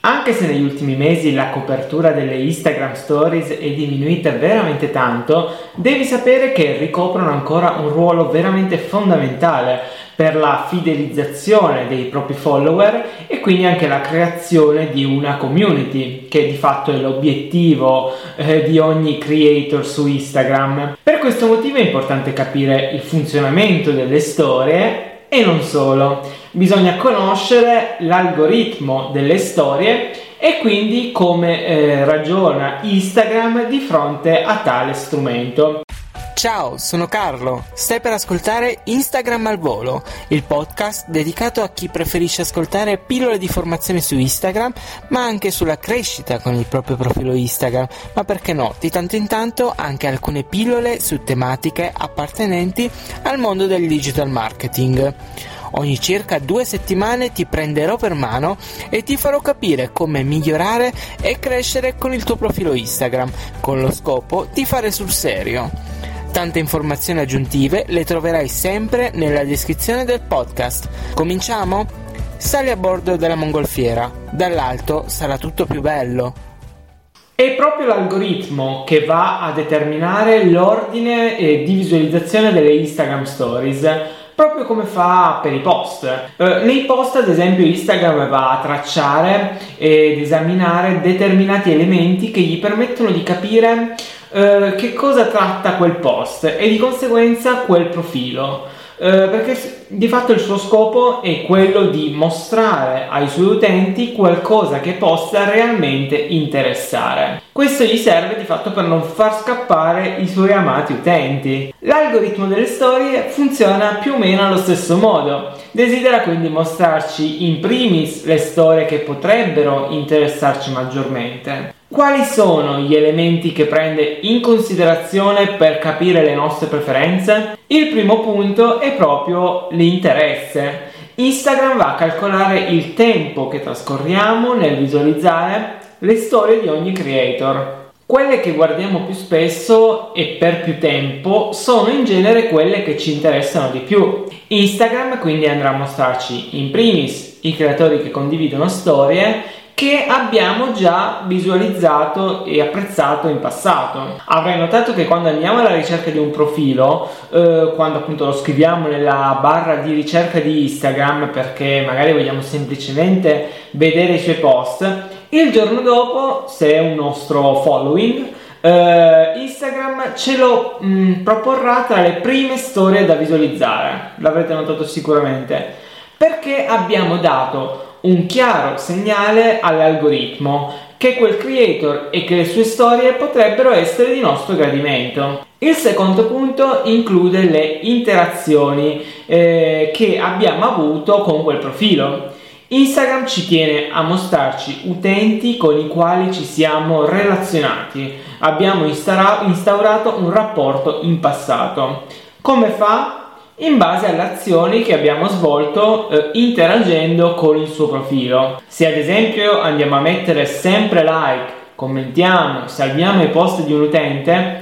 Anche se negli ultimi mesi la copertura delle Instagram Stories è diminuita veramente tanto, devi sapere che ricoprono ancora un ruolo veramente fondamentale per la fidelizzazione dei propri follower e quindi anche la creazione di una community, che di fatto è l'obiettivo eh, di ogni creator su Instagram. Per questo motivo è importante capire il funzionamento delle storie e non solo, bisogna conoscere l'algoritmo delle storie e quindi come eh, ragiona Instagram di fronte a tale strumento. Ciao, sono Carlo. Stai per ascoltare Instagram al volo, il podcast dedicato a chi preferisce ascoltare pillole di formazione su Instagram, ma anche sulla crescita con il proprio profilo Instagram, ma perché no, di tanto in tanto anche alcune pillole su tematiche appartenenti al mondo del digital marketing. Ogni circa due settimane ti prenderò per mano e ti farò capire come migliorare e crescere con il tuo profilo Instagram, con lo scopo di fare sul serio. Tante informazioni aggiuntive le troverai sempre nella descrizione del podcast. Cominciamo? Sali a bordo della mongolfiera, dall'alto sarà tutto più bello. È proprio l'algoritmo che va a determinare l'ordine di visualizzazione delle Instagram Stories proprio come fa per i post. Eh, nei post, ad esempio, Instagram va a tracciare ed esaminare determinati elementi che gli permettono di capire eh, che cosa tratta quel post e di conseguenza quel profilo. Eh, perché di fatto il suo scopo è quello di mostrare ai suoi utenti qualcosa che possa realmente interessare. Questo gli serve di fatto per non far scappare i suoi amati utenti. L'algoritmo delle storie funziona più o meno allo stesso modo. Desidera quindi mostrarci in primis le storie che potrebbero interessarci maggiormente. Quali sono gli elementi che prende in considerazione per capire le nostre preferenze? Il primo punto è proprio l'interesse. Instagram va a calcolare il tempo che trascorriamo nel visualizzare le storie di ogni creator. Quelle che guardiamo più spesso e per più tempo sono in genere quelle che ci interessano di più. Instagram quindi andrà a mostrarci in primis i creatori che condividono storie che abbiamo già visualizzato e apprezzato in passato. Avrai notato che quando andiamo alla ricerca di un profilo, eh, quando appunto lo scriviamo nella barra di ricerca di Instagram perché magari vogliamo semplicemente vedere i suoi post, il giorno dopo, se è un nostro following, eh, Instagram ce lo mh, mm, proporrà tra le prime storie da visualizzare, l'avrete notato sicuramente, perché abbiamo dato un chiaro segnale all'algoritmo che quel creator e che le sue storie potrebbero essere di nostro gradimento. Il secondo punto include le interazioni eh, che abbiamo avuto con quel profilo. Instagram ci tiene a mostrarci utenti con i quali ci siamo relazionati, abbiamo instaurato un rapporto in passato. Come fa? In base alle azioni che abbiamo svolto eh, interagendo con il suo profilo. Se ad esempio andiamo a mettere sempre like, commentiamo, salviamo i post di un utente,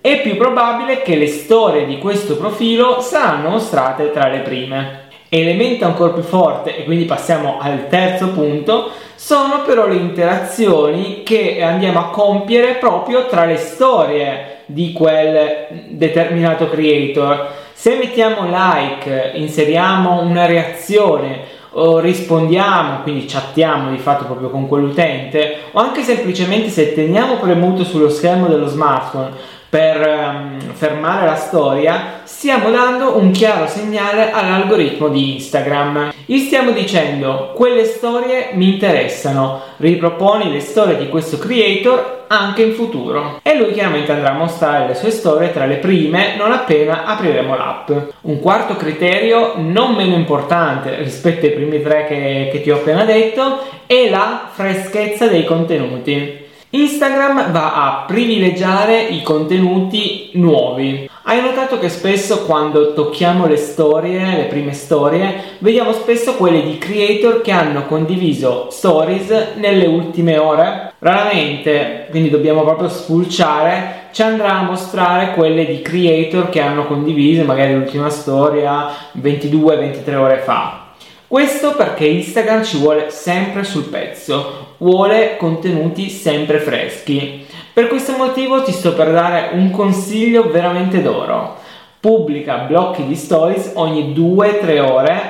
è più probabile che le storie di questo profilo saranno mostrate tra le prime. Elemento ancora più forte, e quindi passiamo al terzo punto, sono però le interazioni che andiamo a compiere proprio tra le storie di quel determinato creator se mettiamo like, inseriamo una reazione o rispondiamo, quindi chattiamo di fatto proprio con quell'utente, o anche semplicemente se teniamo premuto sullo schermo dello smartphone per um, fermare la storia, stiamo dando un chiaro segnale all'algoritmo di Instagram. Gli stiamo dicendo quelle storie mi interessano, riproponi le storie di questo creator anche in futuro. E lui chiaramente andrà a mostrare le sue storie tra le prime non appena apriremo l'app. Un quarto criterio, non meno importante rispetto ai primi tre che, che ti ho appena detto, è la freschezza dei contenuti. Instagram va a privilegiare i contenuti nuovi. Hai notato che spesso quando tocchiamo le storie, le prime storie, vediamo spesso quelle di creator che hanno condiviso stories nelle ultime ore? Raramente, quindi dobbiamo proprio spulciare, ci andrà a mostrare quelle di creator che hanno condiviso magari l'ultima storia 22-23 ore fa. Questo perché Instagram ci vuole sempre sul pezzo, vuole contenuti sempre freschi. Per questo motivo ti sto per dare un consiglio veramente d'oro. Pubblica blocchi di stories ogni 2-3 ore,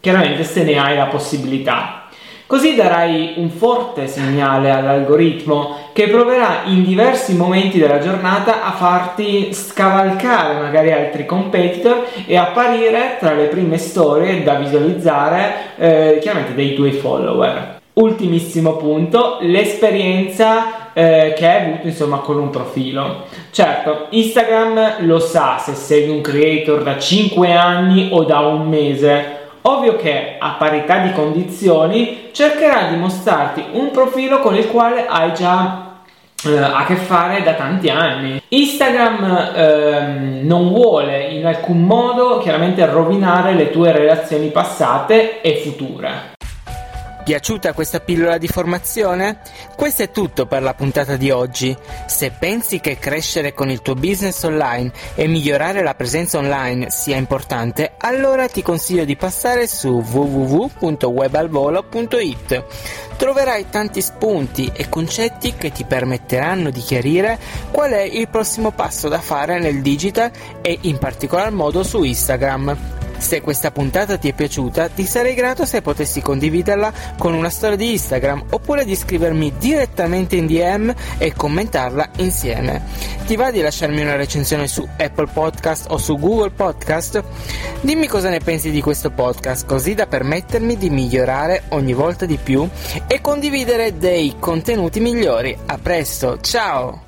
chiaramente se ne hai la possibilità. Così darai un forte segnale all'algoritmo che proverà in diversi momenti della giornata a farti scavalcare magari altri competitor e apparire tra le prime storie da visualizzare eh, chiaramente dei tuoi follower. Ultimissimo punto, l'esperienza eh, che hai avuto insomma con un profilo. Certo, Instagram lo sa se sei un creator da 5 anni o da un mese Ovvio che a parità di condizioni cercherà di mostrarti un profilo con il quale hai già eh, a che fare da tanti anni. Instagram ehm, non vuole in alcun modo chiaramente rovinare le tue relazioni passate e future. Piaciuta questa pillola di formazione? Questo è tutto per la puntata di oggi. Se pensi che crescere con il tuo business online e migliorare la presenza online sia importante, allora ti consiglio di passare su www.webalvolo.it. Troverai tanti spunti e concetti che ti permetteranno di chiarire qual è il prossimo passo da fare nel digital e in particolar modo su Instagram. Se questa puntata ti è piaciuta, ti sarei grato se potessi condividerla con una storia di Instagram oppure di scrivermi direttamente in DM e commentarla insieme. Ti va di lasciarmi una recensione su Apple Podcast o su Google Podcast? Dimmi cosa ne pensi di questo podcast, così da permettermi di migliorare ogni volta di più e condividere dei contenuti migliori. A presto, ciao!